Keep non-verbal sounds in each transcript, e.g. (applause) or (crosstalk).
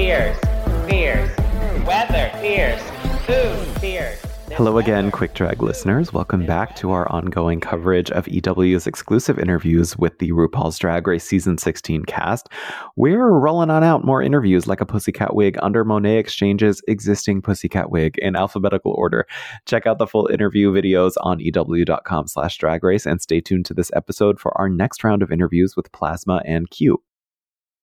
fears, fears, weather, fears, food, fears. Hello again, Quick Drag listeners. Welcome back to our ongoing coverage of EW's exclusive interviews with the RuPaul's Drag Race Season 16 cast. We're rolling on out more interviews like a Pussycat wig under Monét X Change's existing Pussycat wig in alphabetical order. Check out the full interview videos on EW.com slash drag race and stay tuned to this episode for our next round of interviews with Plasma and Q.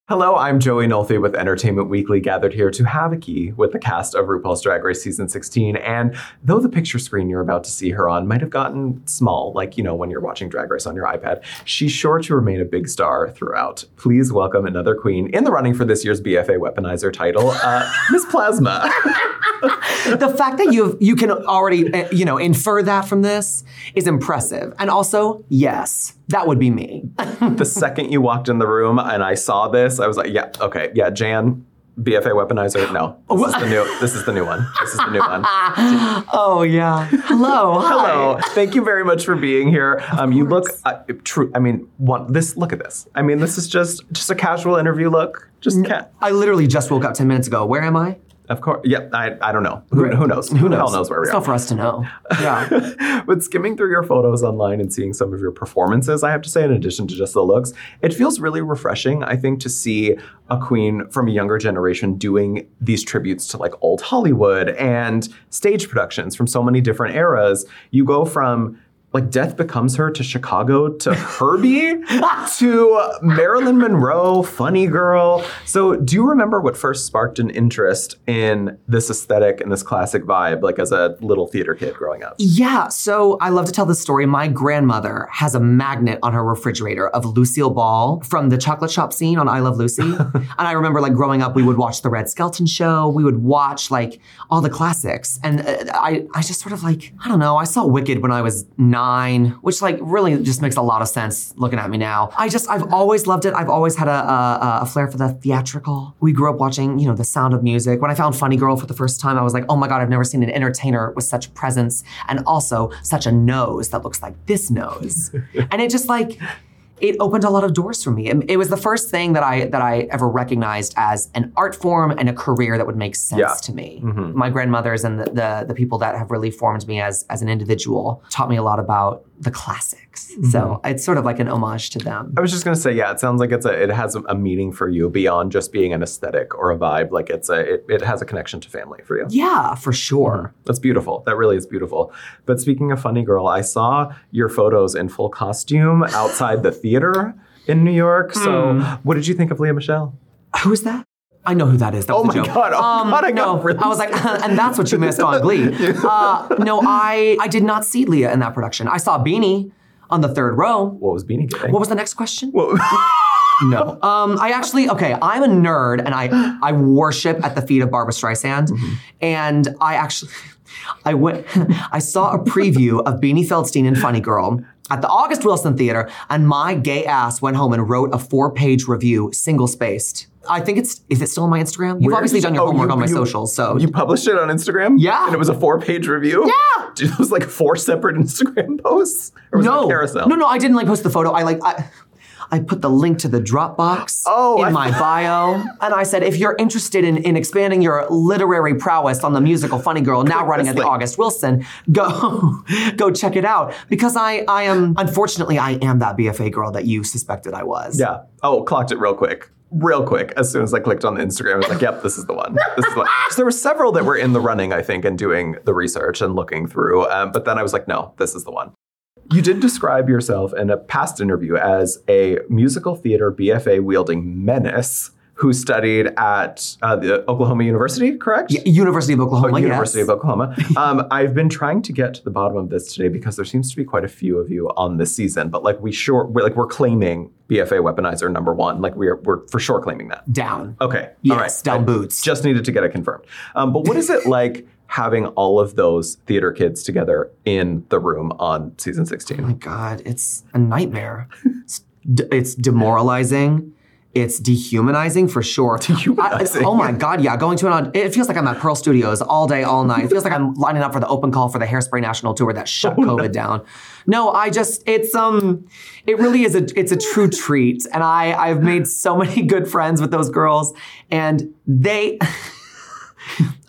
Hello, I'm Joey Nolfi with Entertainment Weekly, gathered here to have a key with the cast of RuPaul's Drag Race Season 16. And though the picture screen you're about to see her on might have gotten small, like, you know, when you're watching Drag Race on your iPad, she's sure to remain a big star throughout. Please welcome another queen in the running for this year's BFA Weaponizer title, uh, (laughs) Miss Plasma. (laughs) the fact that you you can already uh, you know infer that from this is impressive, and also yes, that would be me. (laughs) the second you walked in the room and I saw this, I was like, yeah, okay, yeah, Jan. BFA weaponizer. No, this is the new. This is the new one. This is the new one. (laughs) oh yeah. Hello. Hello. Thank you very much for being here. Um, you look uh, true. I mean, one. This. Look at this. I mean, this is just just a casual interview look. Just cat. I literally just woke up ten minutes ago. Where am I? Of course. Yeah, I, I don't know. Who, who knows? Who, knows? Hell knows where we it's are? not for us to know. Yeah. (laughs) but skimming through your photos online and seeing some of your performances, I have to say, in addition to just the looks, it feels really refreshing, I think, to see a queen from a younger generation doing these tributes to like old Hollywood and stage productions from so many different eras. You go from like death becomes her to Chicago to Herbie (laughs) to Marilyn Monroe, Funny Girl. So, do you remember what first sparked an interest in this aesthetic and this classic vibe, like as a little theater kid growing up? Yeah. So, I love to tell this story. My grandmother has a magnet on her refrigerator of Lucille Ball from the chocolate shop scene on I Love Lucy. (laughs) and I remember like growing up, we would watch the Red Skelton show. We would watch like all the classics. And uh, I, I just sort of like, I don't know, I saw Wicked when I was nine nine, which like really just makes a lot of sense looking at me now. I just I've always loved it. I've always had a, a, a flair for the theatrical. We grew up watching you know The Sound of Music. When I found Funny Girl for the first time, I was like, oh my god, I've never seen an entertainer with such presence and also such a nose that looks like this nose. (laughs) and it just like it opened a lot of doors for me. It, it, was the first thing that I that I ever recognized as an art form and a career that would make sense Yeah. to me. Mhm. My grandmothers and the, the the people that have really formed me as as an individual taught me a lot about the classics. Mm-hmm. So it's sort of like an homage to them. I was just gonna say, yeah, it sounds like it's a it has a meaning for you beyond just being an aesthetic or a vibe. Like it's a it, it has a connection to family for you. Yeah, for sure. Mm-hmm. That's beautiful. That really is beautiful. But speaking of funny girl, I saw your photos in full costume outside the theater in New York. So, hmm. what did you think of Leah Michelle? Who is that? I know who that is. That Oh was a my joke. God. Oh God, I got no, really I was like, (laughs) and that's what you missed on Glee. (laughs) Uh, no, I I did not see Lea in that production. I saw Beanie on the third row. What was Beanie getting? What was the next question? (laughs) No. Um, I actually okay. I'm a nerd, and I I worship at the feet of Barbra Streisand, Mm-hmm. and I actually I went I saw a preview of Beanie Feldstein and Funny Girl at the August Wilson Theater, and my gay ass went home and wrote a four page review, single spaced. I think it's is it still on my Instagram? You've Where obviously done you- your oh, homework you- on my you- socials, so You published it on Instagram? Yeah. And it was a four page review? Yeah. Dude, (laughs) it was like four separate Instagram (laughs) posts? Or was it no, a carousel? no, no. I didn't like post the photo. I like I, I put the link to the Dropbox Oh, in I- my (laughs) bio, and I said, if you're interested in, in expanding your literary prowess on the musical Funny Girl, now running at the. August Wilson, go go check it out because I I am unfortunately I am that BFA girl that you suspected I was. Yeah. Oh, clocked it real quick. Real quick. As soon as I clicked on the Instagram, I was like, yep, this is the one. This is the one. So there were several that were in the running, I think, and doing the research and looking through. Um, but then I was like, no, this is the one. You did describe yourself in a past interview as a musical theater BFA wielding menace who studied at uh, the Oklahoma University, correct? Y- University of Oklahoma. Oh, University yes. of Oklahoma. (laughs) Um, I've been trying to get to the bottom of this today because there seems to be quite a few of you on this season. But like we sure, we're, like we're claiming BFA Weaponizer number one. Like we're we're for sure claiming that. down. Okay, Yes, all right. down I boots. Just needed to get it confirmed. Um, but what is it like having all of those theater kids together in the room on season 16 Oh my? God, it's a nightmare. (laughs) It's, d- it's demoralizing. It's dehumanizing for sure. (laughs) Dehumanizing. I- oh my god, yeah. Going to an it feels like I'm at Pearl Studios all day, all night. It feels like I'm (laughs) lining up for the open call for the Hairspray National Tour that shut Oh, COVID down. No, I just it's um it really is a it's a true (laughs) treat. And I I've made so many good friends with those girls and they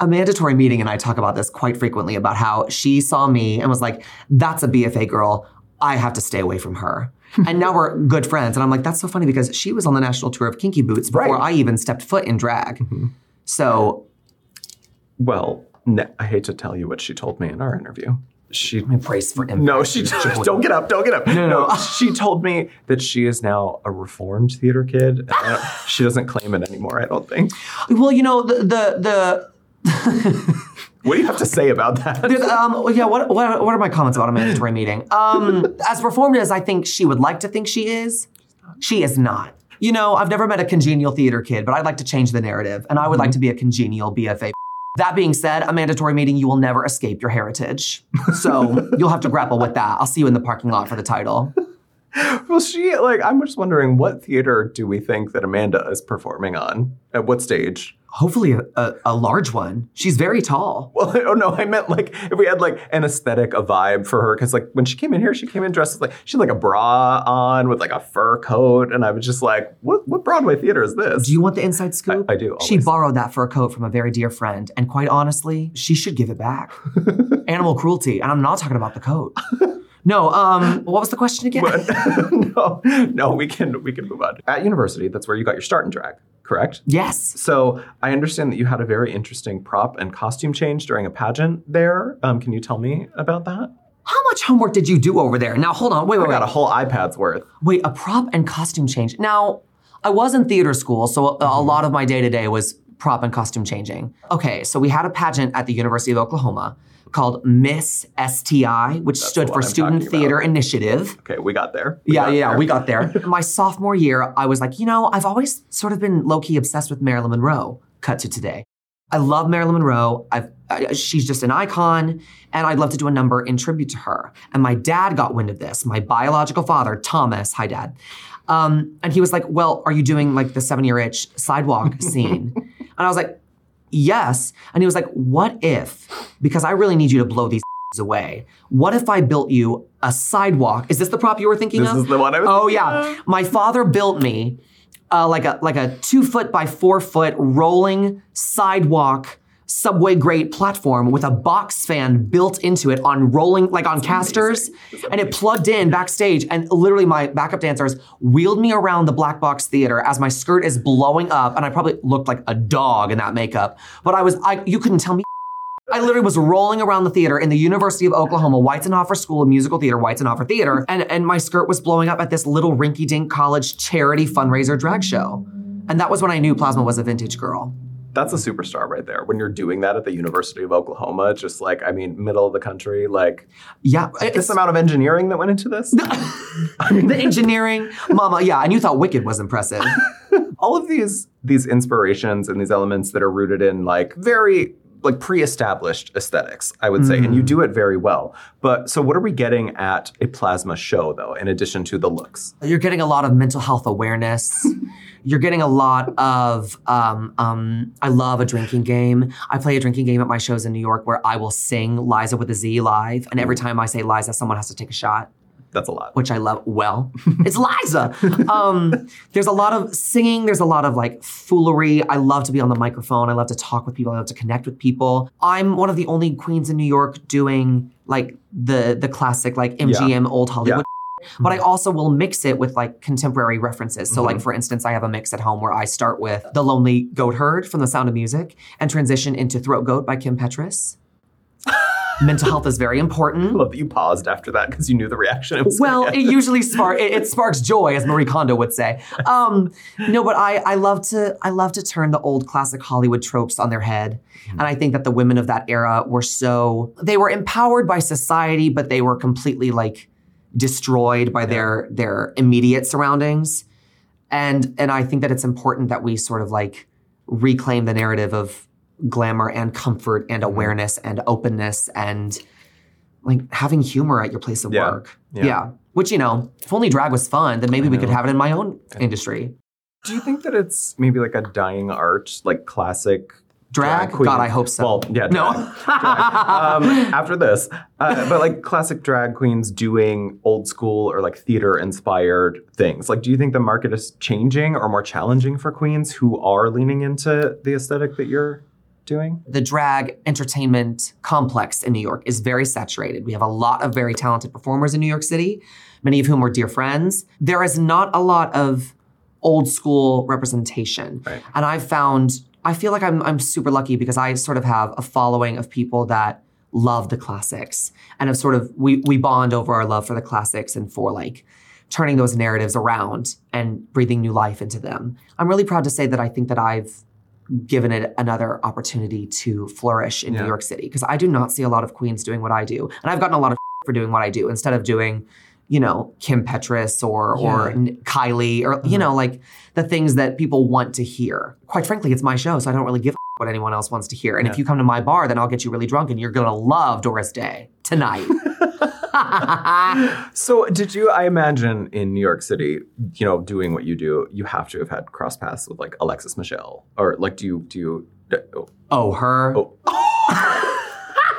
Amanda Tori Meating and I talk about this quite frequently about how she saw me and was like, that's a BFA girl. I have to stay away from her. And now we're good friends. And I'm like, that's so funny because she was on the national tour of Kinky Boots before Right. I even stepped foot in drag. Mm-hmm. So Well, I hate to tell you what she told me in our interview. She brace for impact. no, she (laughs) don't get up, don't get up. No, no. she told me that she is now a reformed theater kid. and she doesn't claim it anymore. I don't think. Well, you know, the the the (laughs) What do you have to say about that? Um, yeah, what, what, what are my comments about Amanda Tori Meating? Um, (laughs) as reformed as I think she would like to think she is, she is not. You know, I've never met a congenial theater kid, but I'd like to change the narrative, and I would like to be a congenial BFA. That being said, Amanda Tori Meating, you will never escape your heritage. So (laughs) you'll have to grapple with that. I'll see you in the parking lot for the title. Well, she like I'm just wondering what theater do we think that Amanda is performing on? At what stage? Hopefully, a, a, a large one. She's very tall. Well, (laughs) oh no, I meant like if we had like an aesthetic, a vibe for her, because like when she came in here, she came in dressed like she had like a bra on with like a fur coat, and I was just like, what what Broadway theater is this? Do you want the inside scoop? I- I do, She borrowed that fur coat from a very dear friend, and quite honestly, she should give it back. (laughs) Animal cruelty, and I'm not talking about the coat. (laughs) No, um, what was the question again? no, no, we can we can move on. At university, that's where you got your start in drag, correct? yes. So I understand that you had a very interesting prop and costume change during a pageant there. Um, can you tell me about that? How much homework did you do over there? Now, hold on. Wait, wait, I wait, got a whole iPad's worth. Wait, a prop and costume change. Now, I was in theater school, so a, a lot of my day to day was prop and costume changing. Okay, so we had a pageant at the University of Oklahoma called Miss STI, which That's stood for I'm Student Theater about. Initiative. Okay, we got there. Yeah, got yeah, there. we got there. (laughs) My sophomore year, I was like, you know, I've always sort of been low key obsessed with Marilyn Monroe. Cut to today. I love Marilyn Monroe. I've, I, she's just an icon, and I'd love to do a number in tribute to her. And my dad got wind of this. My biological father, Thomas, hi dad, um, and he was like, "Well, are you doing like the seven year itch sidewalk (laughs) scene?" and I was like, "Yes." And he was like, "What if? Because I really need you to blow these (laughs) away. What if I built you a sidewalk? Is this the prop you were thinking This of? is the one I was. Oh yeah, of. my father built me uh, like a like a two foot by four foot rolling sidewalk subway grade platform with a box fan built into it on rolling like on casters. And it plugged in backstage and literally my backup dancers wheeled me around the black box theater as my skirt is blowing up and I probably looked like a dog in that makeup. But I was I you couldn't tell me. I literally was rolling around the theater in the University of Oklahoma, Weitzenhoffer School of Musical Theater, Weitzenhoffer Theater, and, and my skirt was blowing up at this little rinky dink college charity fundraiser drag show. And that was when I knew Plasma was a vintage girl. That's a superstar right there. When you're doing that at the University of Oklahoma, just like I mean, middle of the country, like Yeah. this amount of engineering that went into this. (laughs) (laughs) the engineering, mama, yeah, and you thought Wicked was impressive. (laughs) all of these these inspirations and these elements that are rooted in like very like pre-established aesthetics i would say and you do it very well but so what are we getting at a plasma show though in addition to the looks You're getting a lot of mental health awareness. (laughs) You're getting a lot of, um, um, I love a drinking game. I play a drinking game at my shows in New York where I will sing Liza with a Z live. And every time I say Liza, someone has to take a shot. That's a lot which I love. Well, (laughs) it's Liza. Um, there's a lot of singing. There's a lot of like foolery. I love to be on the microphone. I love to talk with people. I love to connect with people. I'm one of the only queens in New York doing like the the classic like MGM old Hollywood. But I also will mix it with like contemporary references. So, like for instance, I have a mix at home where I start with "The Lonely Goat Herd" from The Sound of Music and transition into "Throat Goat" by Kim Petras. Mental health is very important. i love that you paused after that because you knew the reaction it was Well, it usually spark it, it sparks joy, as Marie Kondo would say. Um, no, but I I love to I love to turn the old classic Hollywood tropes on their head, and I think that the women of that era were so they were empowered by society, but they were completely like destroyed by their their immediate surroundings, and and I think that it's important that we sort of like reclaim the narrative of glamour and comfort and awareness and openness and like having humor at your place of Yeah. work. Yeah. Yeah. Which, you know, if only drag was fun, then maybe we could have it in my own industry. Do you think that it's maybe like a dying art, like classic Drag? queen? God, I hope so. Well, yeah, No. drag. Drag. Um, (laughs) after this, uh, but like classic drag queens doing old school or like theater inspired things. Like, do you think the market is changing or more challenging for queens who are leaning into the aesthetic that you're doing? the drag entertainment complex in New York is very saturated. We have a lot of very talented performers in New York City, many of whom are dear friends. There is not a lot of old school representation. Right. And I've found I feel like I'm I'm super lucky because I sort of have a following of people that love the classics and have sort of we we bond over our love for the classics and for like turning those narratives around and breathing new life into them. I'm really proud to say that I think that I've given it another opportunity to flourish in Yeah. New York City because I do not see a lot of queens doing what I do. And I've gotten a lot of (laughs) for doing what I do instead of doing you know Kim Petras or or Yeah. N- Kylie or you mm-hmm. know like the things that people want to hear. Quite frankly, it's my show, so I don't really give a (laughs) what anyone else wants to hear. And if you come to my bar, then I'll get you really drunk and you're gonna love Doris Day tonight. (laughs) (laughs) So, did you? I imagine in New York City, you know, doing what you do, you have to have had cross paths with like Alexis Michelle, or like, do you? Do you? oh, oh, her. Oh.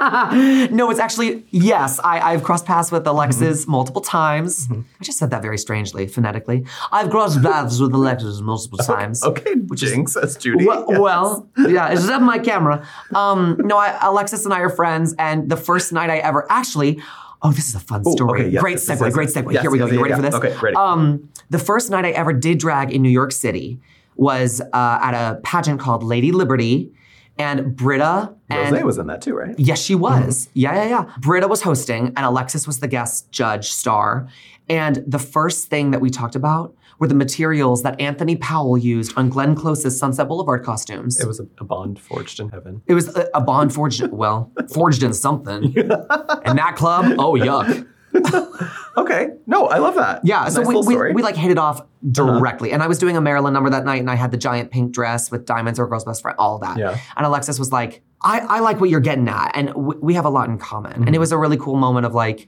(laughs) no, it's actually yes. I, I've crossed paths with Alexis Mm-hmm. multiple times. I just said that very strangely, phonetically. I've crossed paths with Alexis multiple times. Okay, Which is- Jinx, says Judy. Well, Yes. well, yeah, it's up my camera. Um, no, I, Alexis and I are friends, and the first night I ever actually. Oh, this is a fun Ooh, story. okay, yes, great segue. yes, great segue. Yes, Here we go. yes, you yeah, ready for this? Okay, ready. Um, the first night I ever did drag in New York City was uh, at a pageant called Lady Liberty, and Brita and Rose was in that too, right? Yes, she was. Mm-hmm. Yeah, yeah, yeah. Brita was hosting, and Alexis was the guest judge star. And the first thing that we talked about were the materials that Anthony Powell used on Glenn Close's Sunset Boulevard costumes. It was a, a bond forged in heaven. It was a, a bond forged, well, (laughs) forged in something. and that club, oh yuck. (laughs) Okay, no, I love that. Yeah, Nice so we, we. Uh-huh. we like hit it off directly. And I was doing a Marilyn number that night, and I had the giant pink dress with diamonds or girl's best friend, all that. Yeah. And Alexis was like, I, I like what you're getting at. And w- we have a lot in common. And it was a really cool moment of like,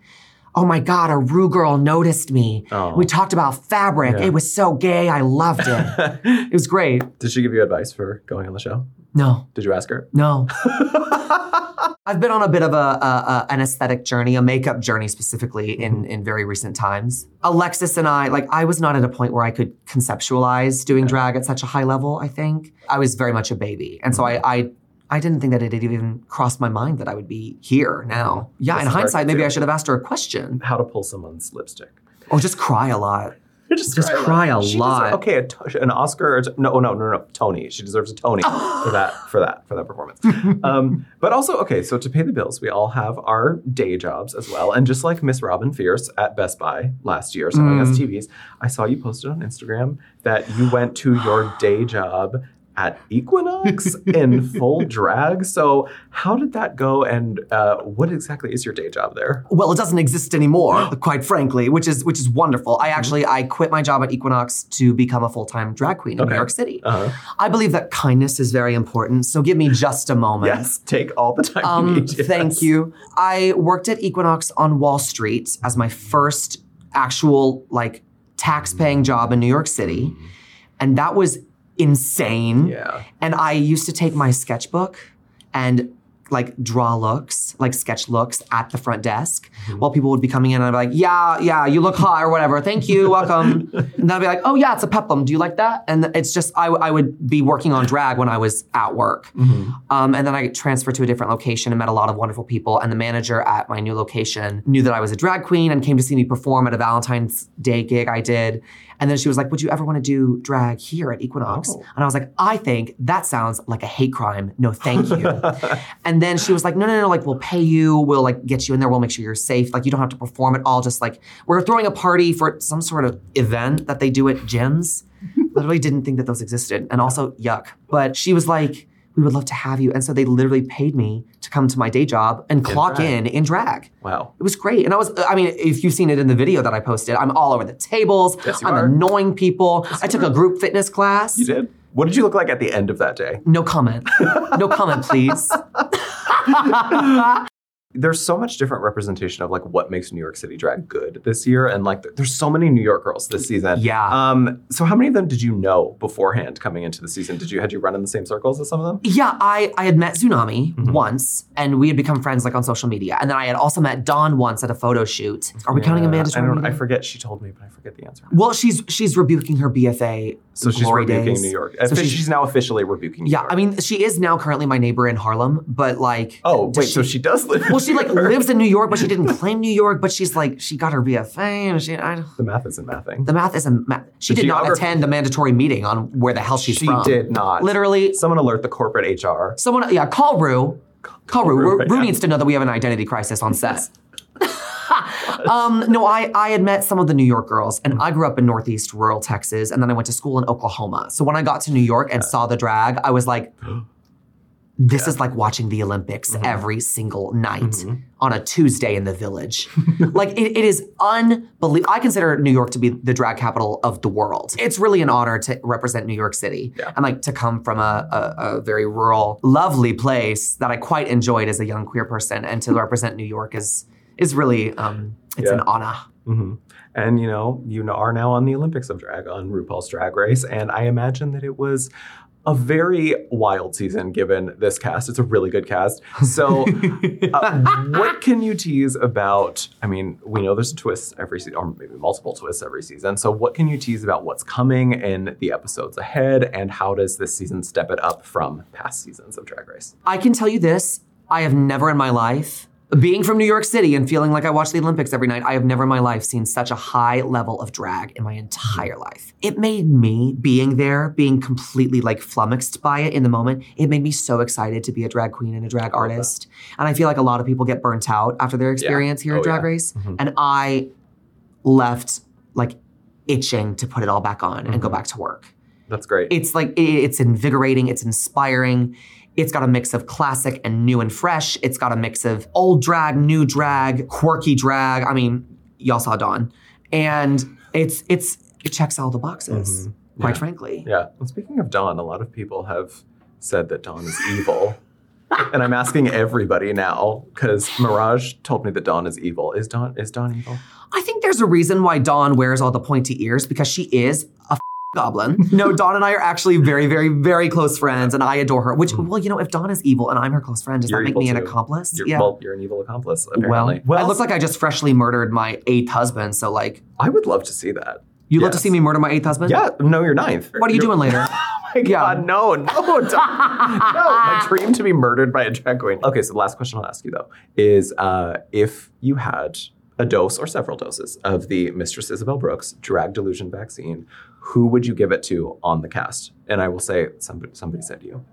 oh my God, a Rue girl noticed me. Oh. We talked about fabric. Yeah. It was so gay. I loved it. (laughs) it was great. Did she give you advice for going on the show? No, Did you ask her? no. (laughs) I've been on a bit of a, a, a an aesthetic journey, a makeup journey specifically in mm-hmm. in very recent times. Alexis and I, like, I was not at a point where I could conceptualize doing drag at such a high level. I think I was very much a baby, and so mm-hmm. I. I I didn't think that it had even crossed my mind that I would be here now. Yeah, in hindsight, maybe. I should have asked her a question How to pull someone's lipstick? or just cry a lot. (laughs) Just, Just cry a She lot. okay, a t- an Oscar. Or a t- no, no, no, no, Tony. She deserves a Tony (gasps) for that, for that, for that performance. um, but also, okay, so to pay the bills, we all have our day jobs as well. And just like Miss Robin Fierce at Best Buy last year selling us TVs, I saw you posted on Instagram that you went to your day job at Equinox in full drag. So how did that go? And uh, what exactly is your day job there? Well, it doesn't exist anymore, quite frankly, which is which is wonderful. I actually I quit my job at Equinox to become a full time drag queen in Okay. New York City. Uh-huh. I believe that kindness is very important. So give me just a moment. Yes, take all the time you Um, need. yes. thank you. I worked at Equinox on Wall Street as my first actual like tax paying job in New York City. And that was insane. Yeah. And I used to take my sketchbook and like draw looks, like sketch looks at the front desk while people would be coming in and I'd be like, yeah, yeah, you look hot or whatever. Thank you, welcome. (laughs) and then I'd be like, oh yeah, it's a peplum. Do you like that? And it's just, I, I would be working on drag when I was at work. Um, and then I transferred to a different location and met a lot of wonderful people. And the manager at my new location knew that I was a drag queen and came to see me perform at a Valentine's Day gig I did. And then she was like, Would you ever want to do drag here at Equinox? Oh. And I was like, I think that sounds like a hate crime. No, thank you. (laughs) and then she was like, No, no, no, like we'll pay you. We'll like get you in there. We'll make sure you're safe. Like you don't have to perform at all. Just like we're throwing a party for some sort of event that they do at gyms. (laughs) Literally didn't think that those existed. And also, yuck. But she was like, we would love to have you. And so they literally paid me to come to my day job and clock in in drag. Wow. It was great. And I was, I mean, if you've seen it in the video that I posted, I'm all over the tables. Yes, I'm are. annoying people. I took a group fitness class. You did? What did you look like at the end of that day? No comment. no comment, please. (laughs) there's so much different representation of like what makes New York City drag good this year, and like there's so many New York girls this season. Yeah. Um. So how many of them did you know beforehand coming into the season? Did you had you run in the same circles as some of them? Yeah, I, I had met Xunami Mhm. once, and we had become friends like on social media. And then I had also met Dawn once at a photo shoot. Are we counting Yeah, Amanda? I don't. I forget. She told me, but I forget the answer. Well, she's she's rebuking her BFA. So she's rebuking days. New York. So she's, she's- now officially rebuking. New Yeah, York. I mean, she is now currently my neighbor in Harlem, but like, Oh wait, so she does live. well, she like lives in New York, but she didn't claim New York. But she's like, she got her BFA, and she, I, The math isn't mathing. the math isn't. Math. She The did not attend Amanda Tori Meating on where the hell she's she from. She did not. Literally, Someone alert the corporate HR. someone. Yeah, call Rue. Call Rue. Rue Rue, right (laughs) Rue needs to know that we have an identity crisis on set. (laughs) um, no, I, I had met some of the New York girls, and I grew up in Northeast rural Texas, and then I went to school in Oklahoma. So when I got to New York and saw the drag, I was like, this is like watching the Olympics Mm-hmm. every single night on a Tuesday in the village. (laughs) like it, it is unbelievable. I consider New York to be the drag capital of the world. It's really an honor to represent New York City Yeah. and like to come from a, a, a very rural, lovely place that I quite enjoyed as a young queer person, and to represent New York is is really um, it's Yeah. an honor. hmm And you know, you are now on the Olympics of Drag on RuPaul's Drag Race, and I imagine that it was a very wild season given this cast. It's a really good cast. So, uh, (laughs) what can you tease about? I mean, we know there's twists every season, or maybe multiple twists every season. So, what can you tease about what's coming in the episodes ahead, and how does this season step it up from past seasons of Drag Race? I can tell you this: I have never in my life, being from New York City and feeling like I watch the Olympics every night, I have never in my life seen such a high level of drag in my entire life. It made me being there, being completely like flummoxed by it in the moment. It made me so excited to be a drag queen and a drag artist. And I feel like a lot of people get burnt out after their experience here Oh, at Drag yeah. Race, Mhm. and I left like itching to put it all back on and go Mhm. back to work. That's great. It's like it's invigorating, it's inspiring. It's got a mix of classic and new and fresh. It's got a mix of old drag, new drag, quirky drag. I mean, y'all saw Dawn. And it's it's it checks all the boxes, Mhm. quite frankly. Yeah. Well, speaking of Dawn, a lot of people have said that Dawn is evil. (laughs) and I'm asking everybody now because Mirage told me that Dawn is evil. Is Dawn is Dawn evil? I think there's a reason why Dawn wears all the pointy ears because she is a goblin. (laughs) No, Dawn and I are actually very, very, very close friends, and I adore her. Which, well, you know, if Dawn is evil and I'm her close friend, does You're that make me an accomplice? You're, yeah. Well, you're an evil accomplice, Well, apparently. I look like I just freshly murdered my eighth husband. So, like, I would love to see that. you would love to see me murder my eighth husband? Yeah, no, you're ninth. What are you You're- doing later? (laughs) Oh my Yeah. god, no, no, (laughs) no. My dream to be murdered by a drag queen. Okay, so the last question I'll ask you though is uh, if you had a dose or several doses of the Mistress Isabelle Brooks drag delusion vaccine, who would you give it to on the cast? And I will say somebody somebody said you.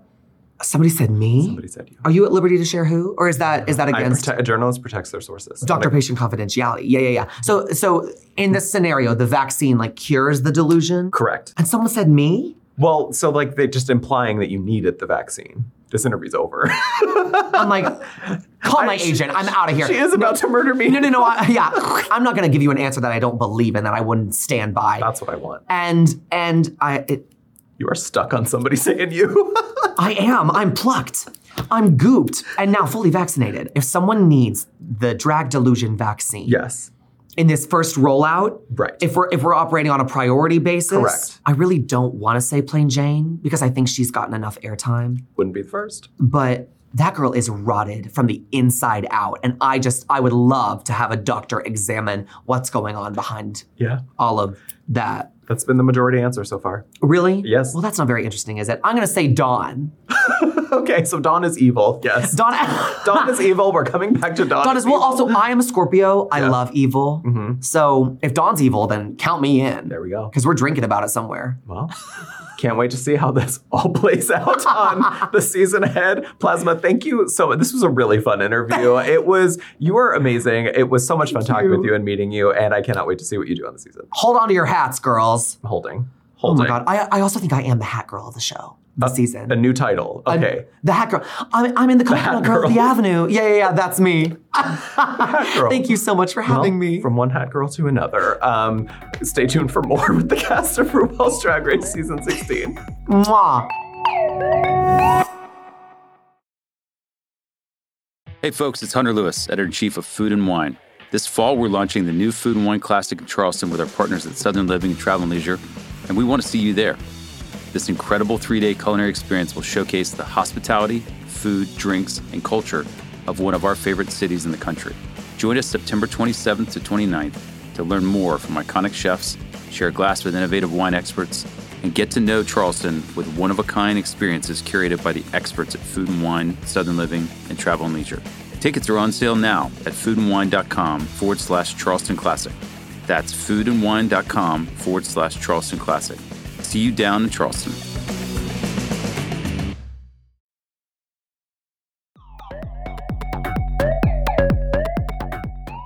Somebody said me. Somebody said you. Are you at liberty to share who, or is that is that against protect- a journalist protects their sources. doctor patient confidentiality? Yeah, yeah, yeah. So, so in this scenario, the vaccine like cures the delusion, Correct. and someone said me. Well, so like they just implying that you needed the vaccine. This interview's over. I'm like, (laughs) call my I- agent. I'm out of here. She is about to murder me. No, no, no. I, (laughs) yeah, I'm not going to give you an answer that I don't believe in that I wouldn't stand by. That's what I want. and and I it, You are stuck on somebody (laughs) saying you. I am. I'm plucked. I'm gooped and now fully vaccinated. If someone needs the drag delusion vaccine yes. In this first rollout, Right. if we're if we're operating on a priority basis, Correct. I really don't want to say Plane Jane because I think she's gotten enough airtime. Wouldn't be the first. But that girl is rotted from the inside out, and I just I would love to have a doctor examine what's going on behind Yeah. all of that. That's been the majority answer so far. Really? Yes. Well, that's not very interesting, is it? I'm gonna say Dawn. (laughs) okay, so Dawn is evil. Yes. Dawn. (laughs) Dawn is evil. We're coming back to Dawn. Dawn is well. evil. Also, I am a Scorpio. I Yeah. love evil. Mhm. So if Dawn's evil, then count me in There we go. because we're drinking about it somewhere. Well, (laughs) can't wait to see how this (laughs) all plays out on (laughs) the season ahead. Plasma, thank you so much. This was a really fun interview. (laughs) It was, you were amazing. It was so much fun talking you. with you and meeting you, and I cannot wait to see what you do on the season. Hold on to your hats, girls. Holding. Oh Holding. my god. I, I also think I am the hat girl of the show this Uh, season. A new title. I'm- Okay. the hat girl. I'm, I'm in the hat coconut girl of the avenue. Yeah, yeah, yeah. That's me. hat (laughs) girl. Thank you so much for Well, having me. From one hat girl to another. Um, stay tuned for more with the cast of RuPaul's Drag Race Season 16. Mwah. Hey folks, it's Hunter Lewis, editor in chief of Food and Wine. This fall, we're launching the new Food and Wine Classic in Charleston with our partners at Southern Living and Travel and Leisure, and we want to see you there. This incredible three day culinary experience will showcase the hospitality, food, drinks, and culture of one of our favorite cities in the country. Join us September 27th to 29th to learn more from iconic chefs, share a glass with innovative wine experts, and get to know Charleston with one of a kind experiences curated by the experts at Food and Wine, Southern Living, and Travel and Leisure. Tickets are on sale now at foodandwine.com forward slash Charleston Classic. That's foodandwine.com forward slash Charleston Classic. See you down in Charleston.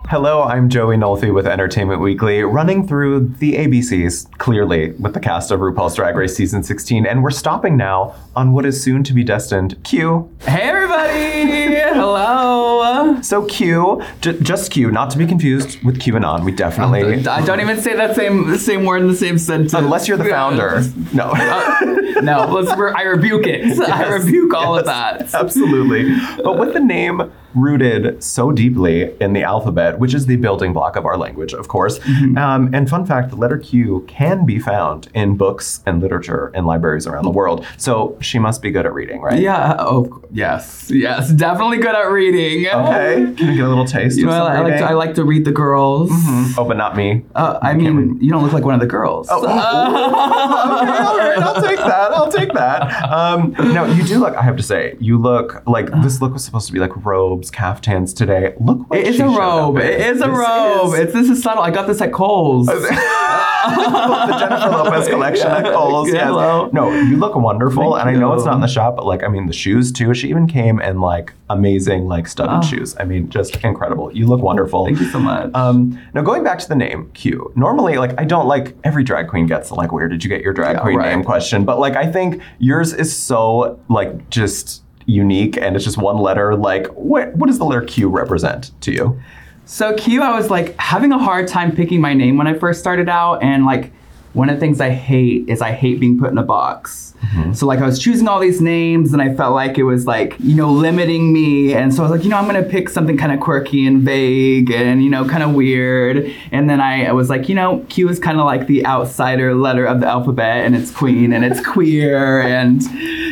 Hello, I'm Joey Nolfi with Entertainment Weekly, running through the ABCs, clearly, with the cast of RuPaul's Drag Race Season 16, and we're stopping now on what is soon to be destined Q. Hey everybody! Hello. (laughs) So Q, j- just Q, not to be confused with QAnon. We definitely, I don't even say that same same word in the same sentence. unless you're the founder. No. Uh, no, let's, re- I rebuke it. (laughs) I rebuke all of that. Absolutely. But with the name rooted so deeply in the alphabet, which is the building block of our language, of course. Mm-hmm. Um, and fun fact the letter Q can be found in books and literature in libraries around the world. So she must be good at reading, right? Yeah. Oh, yes. Yes. Definitely good at reading. Okay. Can I get a little taste You of know, some I, I like to. I like to read the girls. Oh, but not me. Uh, I mean, you don't look like one of the girls. Oh, okay, all right, I'll take that. I'll take that. Um, no, you do look. I have to say, you look like this. Look was supposed to be like robes, caftans today. Look, what It is a robe. It is a This robe. is- It's this is subtle. I got this at Kohl's. (laughs) the Jennifer Lopez collection at (laughs) Kohl's. Yes. No, you look wonderful, Thank and I know it's not in the shop, but like, I mean, the shoes too. She even came in like amazing, like studded Oh. shoes. I mean, just incredible. You look wonderful. Thank you so much. Um, now going back to the name Q. Normally, like I don't like every drag queen gets the like where did you get your drag Yeah, queen right. name question, but like I think yours is so like just unique and it's just one letter. Like what what does the letter Q represent to you? So Q, I was like having a hard time picking my name when I first started out, and like one of the things I hate is I hate being put in a box. Mm-hmm. So like I was choosing all these names, and I felt like it was like you know limiting me, and so I was like, you know, I'm gonna pick something kind of quirky and vague, and you know, kind of weird. And then I, I was like, you know, Q is kind of like the outsider letter of the alphabet, and it's queen, and it's queer, and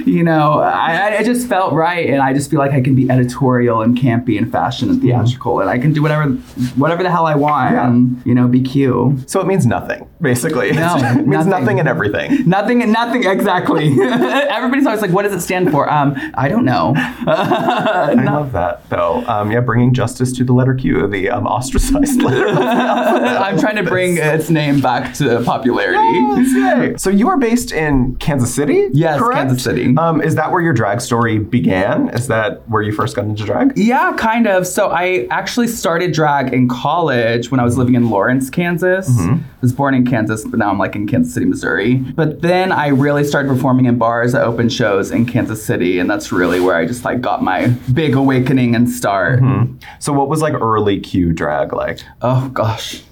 you know, I, I just felt right, and I just feel like I can be editorial and campy and fashion and mm-hmm. theatrical, and I can do whatever, whatever the hell I want, Yeah. and you know, be Q. So it means nothing, basically. No, it means nothing. nothing. and everything. Nothing, and nothing exactly. (laughs) Everybody's always like, "What does it stand for?" Um, I don't know. (laughs) I love that though. Um, yeah, bringing justice to the letter Q, the um, ostracized letter. of the alphabet. (laughs) I'm trying to bring its name back to popularity. Yay. So you are based in Kansas City? Yes, correct? Kansas City. Um, is that where your drag story began? Is that where you first got into drag? Yeah, kind of. So I actually started drag in college when I was living in Lawrence, Kansas. I was born in Kansas, but now I'm like in Kansas City, Missouri. But then I really started performing in bars at opened shows in Kansas City, and that's really where I just like got my big awakening and start. Mm-hmm. So what was like early Q drag like? Oh gosh.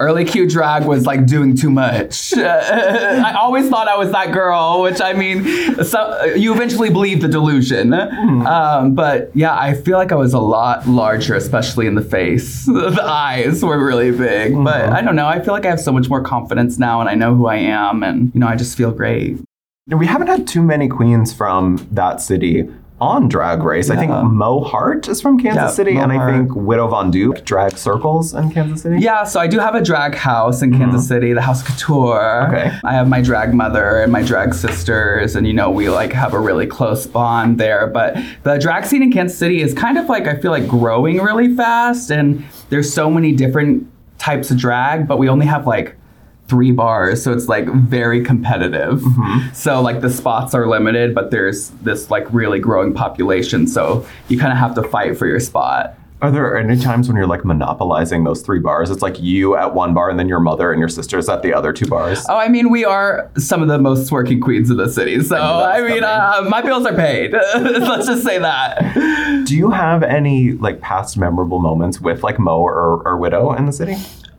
Early Q drag was like doing too much. (laughs) I always thought I was that girl, which I mean, so, you eventually believe the delusion. Um, but yeah, I feel like I was a lot larger, especially in the face. (laughs) the eyes were really big. But I don't know. I feel like I have so much more confidence now and I know who I am and, you know, I just feel great. We haven't had too many queens from that city on Drag Race. I think Mo Heart is from Kansas Yeah, City, Mo and I think Widow Von'Du drag circles in Kansas City. Yeah, so I do have a drag house in Kansas mm-hmm. City, the House Couture. Okay. I have my drag mother and my drag sisters, and you know, we like have a really close bond there. But the drag scene in Kansas City is kind of like I feel like growing really fast, and there's so many different types of drag, but we only have like three bars so it's like very competitive so like the spots are limited but there's this like really growing population so you kind of have to fight for your spot Are there any times when you're like monopolizing those three bars? It's like you at one bar and then your mother and your sisters at the other two bars. Oh, I mean, we are some of the most working queens of the city. So, that I, mean, uh, my bills are paid. (laughs) Let's just say that. Do you have any like past memorable moments with like Mo or, or Widow in the city?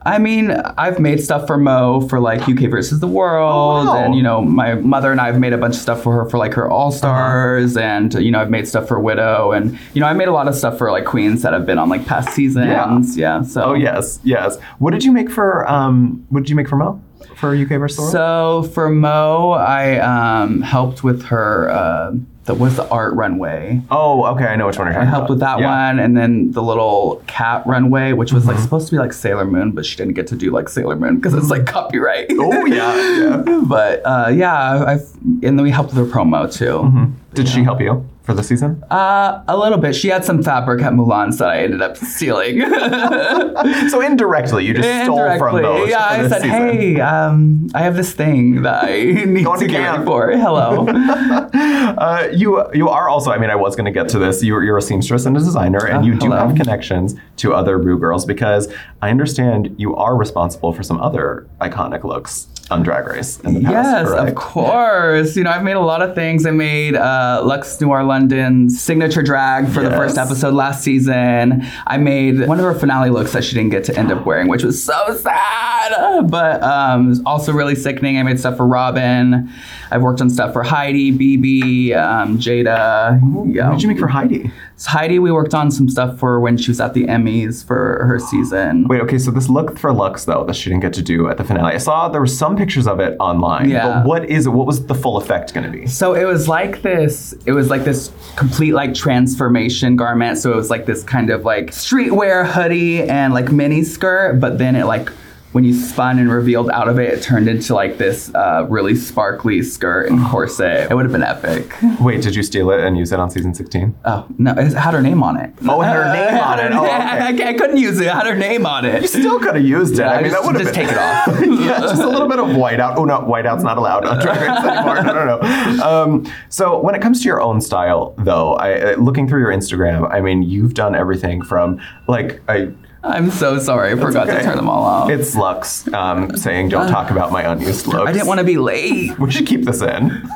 I mean, I've made stuff for Mo for like UK versus the World, Oh, wow. and you know, my mother and I have made a bunch of stuff for her for like her All Stars, Uh-huh. and you know, I've made stuff for Widow, and you know, I made a lot of stuff for like queens that have been on like past seasons. Yeah. so. Oh yes, yes. What did you make for um? What did you make for Mo for UK versus the World? So for Mo, I um, helped with her. Uh, that was the art runway. oh, okay. I know which one you're I helped about. with that Yeah. one, and then the little cat runway, which was like Mm-hmm. supposed to be like Sailor Moon, but she didn't get to do like Sailor Moon because it's like copyright. Oh yeah, yeah. (laughs) but uh, yeah, I've and then we helped with her promo too. Mm-hmm. Did she help you for the season? Uh, a little bit. She had some fabric at Mulan's that I ended up stealing. (laughs) so indirectly, you just stole from Indirectly. those. Yeah, I said, season. hey, um, I have this thing that I (laughs) need Going to to get for. Hello. (laughs) Uh, you you are also. I mean, I was going to get to this. You're, you're a seamstress and a designer, and Oh, you do hello. have connections to other Rue girls because I understand you are responsible for some other iconic looks on Drag Race in the past. Yes, correct? of course. You know, I've made a lot of things. I made uh, Luxx Noir London's signature drag for the first episode last season. I made one of her finale looks that she didn't get to end up wearing, which was so sad, but um, also really sickening. I made stuff for Robin. I've worked on stuff for Heidi, BB, um, Jaida. Yeah. What did you make for Heidi? So Heidi, we worked on some stuff for when she was at the Emmys for her season. Wait, okay, so this look for Luxx though that she didn't get to do at the finale. I saw there were some pictures of it online. Yeah. But what is it? What was the full effect going to be? So it was like this. It was like this complete like transformation garment. So it was like this kind of like streetwear hoodie and like mini skirt, but then it like when you spun and revealed out of it, it turned into like this uh, really sparkly skirt and corset. It would have been epic. Wait, did you steal it and use it on season 16? Oh no, it had her name on it. Oh, it had her (laughs) name on it. Oh, okay. I, (laughs) I couldn't use it. It had her name on it. You still could have used it. I mean, just, that would have just been take it (laughs) off. yeah, just a little bit of whiteout. Oh no, whiteout's not allowed on Drag Race anymore. No, no, no. Um, so when it comes to your own style, though, I, uh, looking through your Instagram, I mean, you've done everything from like I. I'm so sorry. I forgot okay. to turn them all off. It's Luxx um, saying, "Don't talk about my unused looks." I didn't want to be late. (laughs) We should keep this in. (laughs)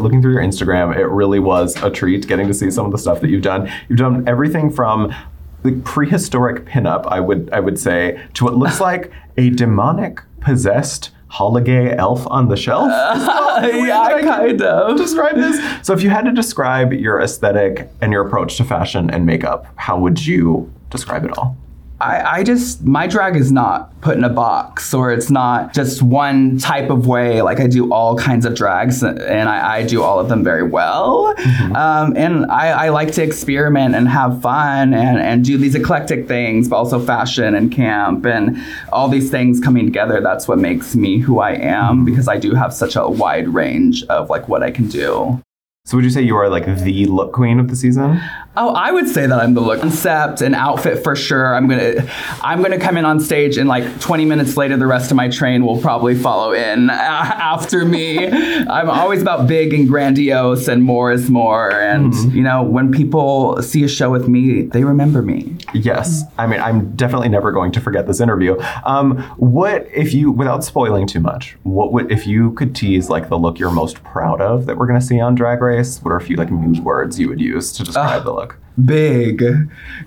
Looking through your Instagram, it really was a treat getting to see some of the stuff that you've done. You've done everything from the prehistoric pinup, I would I would say, to what looks (laughs) like a demonic possessed holiday elf on the shelf. yeah, kind of. describe this. So if you had to describe your aesthetic and your approach to fashion and makeup, how would you describe it all? I, I just my drag is not put in a box or it's not just one type of way. Like I do all kinds of drags and I, I do all of them very well. Um, and I, I like to experiment and have fun and, and do these eclectic things, but also fashion and camp and all these things coming together. That's what makes me who I am because I do have such a wide range of like what I can do. So would you say you are like the look queen of the season? Oh, I would say that I'm the look concept and outfit for sure. I'm gonna, I'm gonna come in on stage and like 20 minutes later, the rest of my train will probably follow in (laughs) after me. I'm always about big and grandiose and more is more. And you know, when people see a show with me, they remember me. Yes. I mean, I'm definitely never going to forget this interview. Um, what if you, without spoiling too much, what would, if you could tease like the look you're most proud of that we're going to see on Drag Race? What are a few like muse words you would use to describe the look? Big,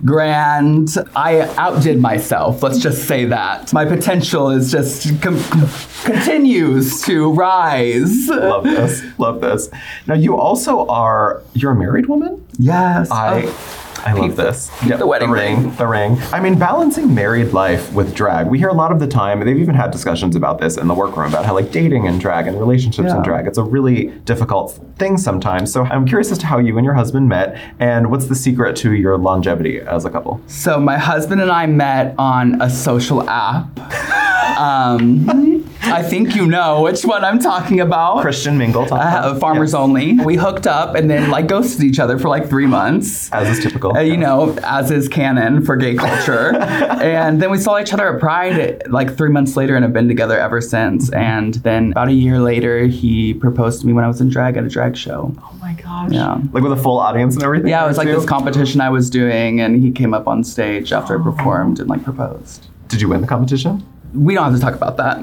grand. I outdid myself. Let's just say that. My potential is just com- com- continues to rise. Love this. Love this. Now, you also are, you're a married woman? Yes. I. Oh. I love Keep the- this. keep the wedding ring, ring. The ring. I mean, balancing married life with drag. We hear a lot of the time. They've even had discussions about this in the workroom about how like dating and drag and relationships and Yeah. drag. It's a really difficult thing sometimes. So I'm curious as to how you and your husband met, and what's the secret to your longevity as a couple? So my husband and I met on a social app. (laughs) Um, I think you know which one I'm talking about. Christian Mingle. talk Uh, farmers Yes. only. We hooked up and then like ghosted each other for like three months. As is typical. Uh, you yes. know, as is canon for gay culture. (laughs) and then we saw each other at Pride like three months later and have been together ever since. And then about a year later, he proposed to me when I was in drag at a drag show. Oh my gosh. Yeah. Like with a full audience and everything? Yeah, it was like too? this competition I was doing, and he came up on stage after I performed and like proposed. Did you win the competition? We don't have to talk about that.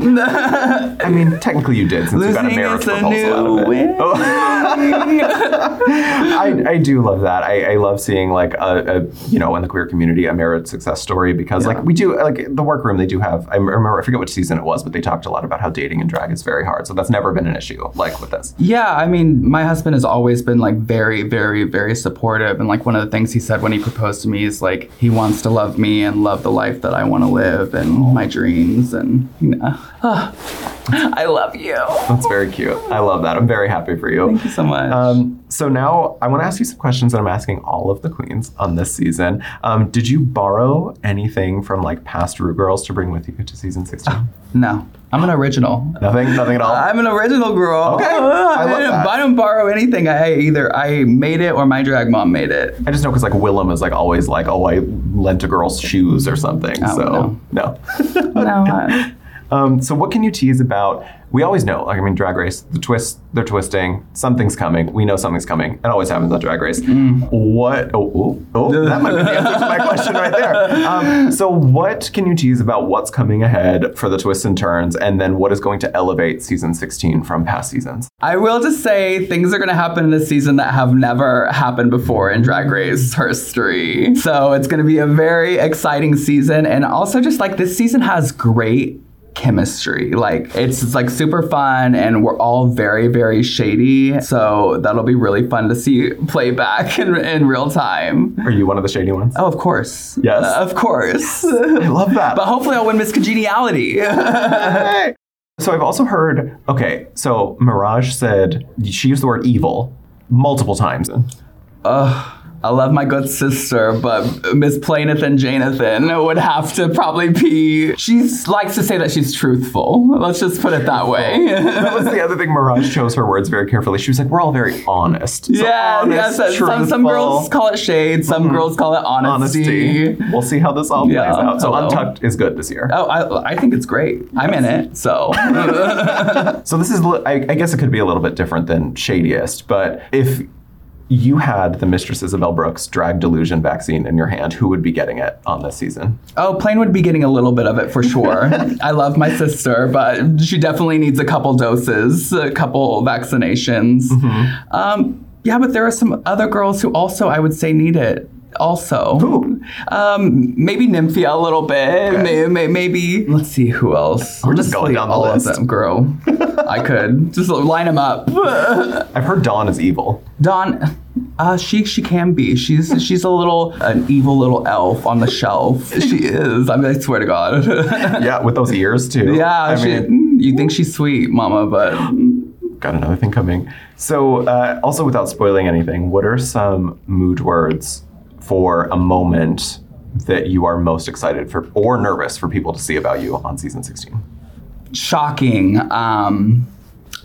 I mean, technically you did since you got a marriage a proposal out of it. Oh. (laughs) I, I do love that. I, I love seeing like a, a you know in the queer community a marriage success story because like we do like the workroom they do have. I remember I forget which season it was, but they talked a lot about how dating and drag is very hard. So that's never been an issue like with this. Yeah, I mean, my husband has always been like very, very, very supportive. And like one of the things he said when he proposed to me is like he wants to love me and love the life that I want to live and oh. my dreams. And, you know, (laughs) I love you. That's very cute. I love that. I'm very happy for you. Thank you so much. Um, so now I want to ask you some questions that I'm asking all of the queens on this season. Um, did you borrow anything from like past Rue Girls to bring with you to season 16? (sighs) no, I'm an original. nothing, nothing at all. I'm an original girl. Okay, (laughs) I love didn't- that. I don't borrow anything. I either I made it or my drag mom made it. I just know because like Willem is like always like, oh, I lent a girl's shoes or something. Oh, so no. No, (laughs) I, um, so what can you tease about? We always know, like I mean, Drag Race, the twist, they're twisting. Something's coming. We know something's coming. It always happens on Drag Race. What? Oh, oh, oh, that might be the answer to my question right there. Um, so what can you tease about what's coming ahead for the twists and turns, and then what is going to elevate season 16 from past seasons? I will just say things are going to happen in this season that have never happened before in Drag Race history. So it's going to be a very exciting season. And also, just like this season has great chemistry. Like it's, it's like super fun and we're all very, very shady. So that'll be really fun to see play back in, in real time. Are you one of the shady ones? Oh, of course. Yes. Uh, of course. I love that. but hopefully I'll win Miss Congeniality. So I've also heard, okay, so Mirage said she used the word evil multiple times. Ugh. I love my good sister, but Miss Plaineth and Janathan would have to probably be. She likes to say that she's truthful. Let's just put it that way. that was the other thing. Mirage chose her words very carefully. She was like, "We're all very honest." So yeah, honest, some, some Mm-hmm. girls call it shade. Some girls call it honesty. honesty. We'll see how this all plays Yeah, out. So hello. Untucked is good this year. Oh, I, I think it's great. I'm in it, so (laughs) So this is, I, I guess, it could be a little bit different than shadiest. But if you had the Mistress Isabelle Brooks drag delusion vaccine in your hand, who would be getting it on this season? Oh, Plane would be getting a little bit of it for sure. (laughs) I love my sister, but she definitely needs a couple doses, a couple vaccinations. Mm-hmm. Um, yeah, but there are some other girls who also, I would say, need it. Also, Um, maybe Nymphia a little bit. May- may- Maybe, let's see who else. We're just going Honestly, down the all list. of them, girl. (laughs) I could just line them up. (laughs) I've heard Dawn is evil. Dawn, uh, she she can be. She's she's a little an evil little elf on the shelf. She is. I mean, I swear to God. (laughs) Yeah, with those ears too. yeah, I she, mean, you think she's sweet, Mama, but got another thing coming. So, uh, also without spoiling anything, what are some mood words for a moment that you are most excited for or nervous for people to see about you on season 16? shocking, um,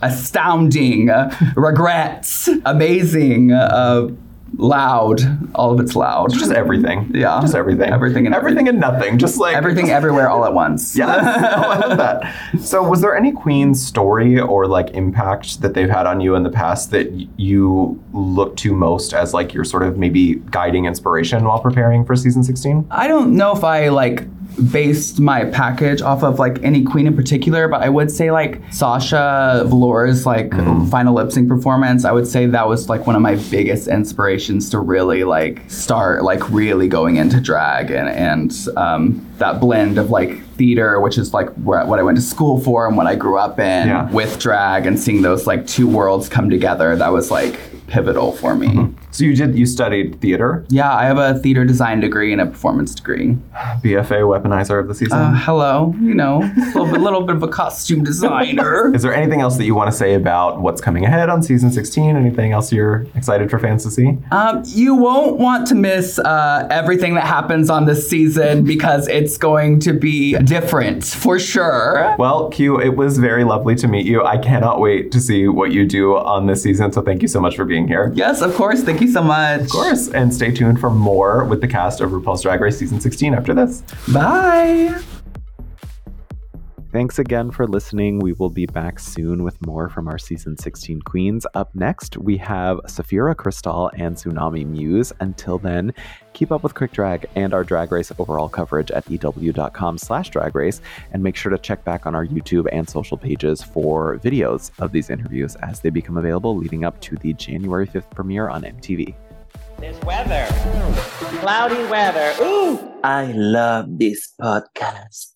astounding, uh, regrets, amazing, uh, loud. All of it's loud. Just everything. Yeah. Just everything. Everything and everything and nothing. Just like Everything, (laughs) everywhere, all at once. Yeah. (laughs) oh, I love that. So, was there any Queen's story or like impact that they've had on you in the past that you look to most as like your sort of maybe guiding inspiration while preparing for season 16? I don't know if I like based my package off of like any queen in particular, but I would say like Sasha Velour's like final lip sync performance. I would say that was like one of my biggest inspirations to really like start like really going into drag and and um, that blend of like theater, which is like where, what I went to school for and what I grew up in, Yeah. with drag and seeing those like two worlds come together. That was like pivotal for me. So, you did, you studied theater, Yeah, I have a theater design degree and a performance degree. BFA weaponizer of the season. Uh, hello, you know, (laughs) a little bit, little bit of a costume designer. (laughs) Is there anything else that you want to say about what's coming ahead on season 16? Anything else you're excited for fans to see? Um, you won't want to miss uh, everything that happens on this season because it's going to be different for sure. Well, Q, it was very lovely to meet you. I cannot wait to see what you do on this season. So thank you so much for being here. Yes, of course. Thank you so much. Of course. And stay tuned for more with the cast of RuPaul's Drag Race season 16 after this. Bye. Thanks again for listening. We will be back soon with more from our season 16 queens. Up next, we have Sapphira Cristál and Xunami Muse. Until then, keep up with Quick Drag and our Drag Race overall coverage at ew.com slash drag race. And make sure to check back on our YouTube and social pages for videos of these interviews as they become available leading up to the January 5th premiere on MTV. There's weather. Cloudy weather. Ooh. I love this podcast.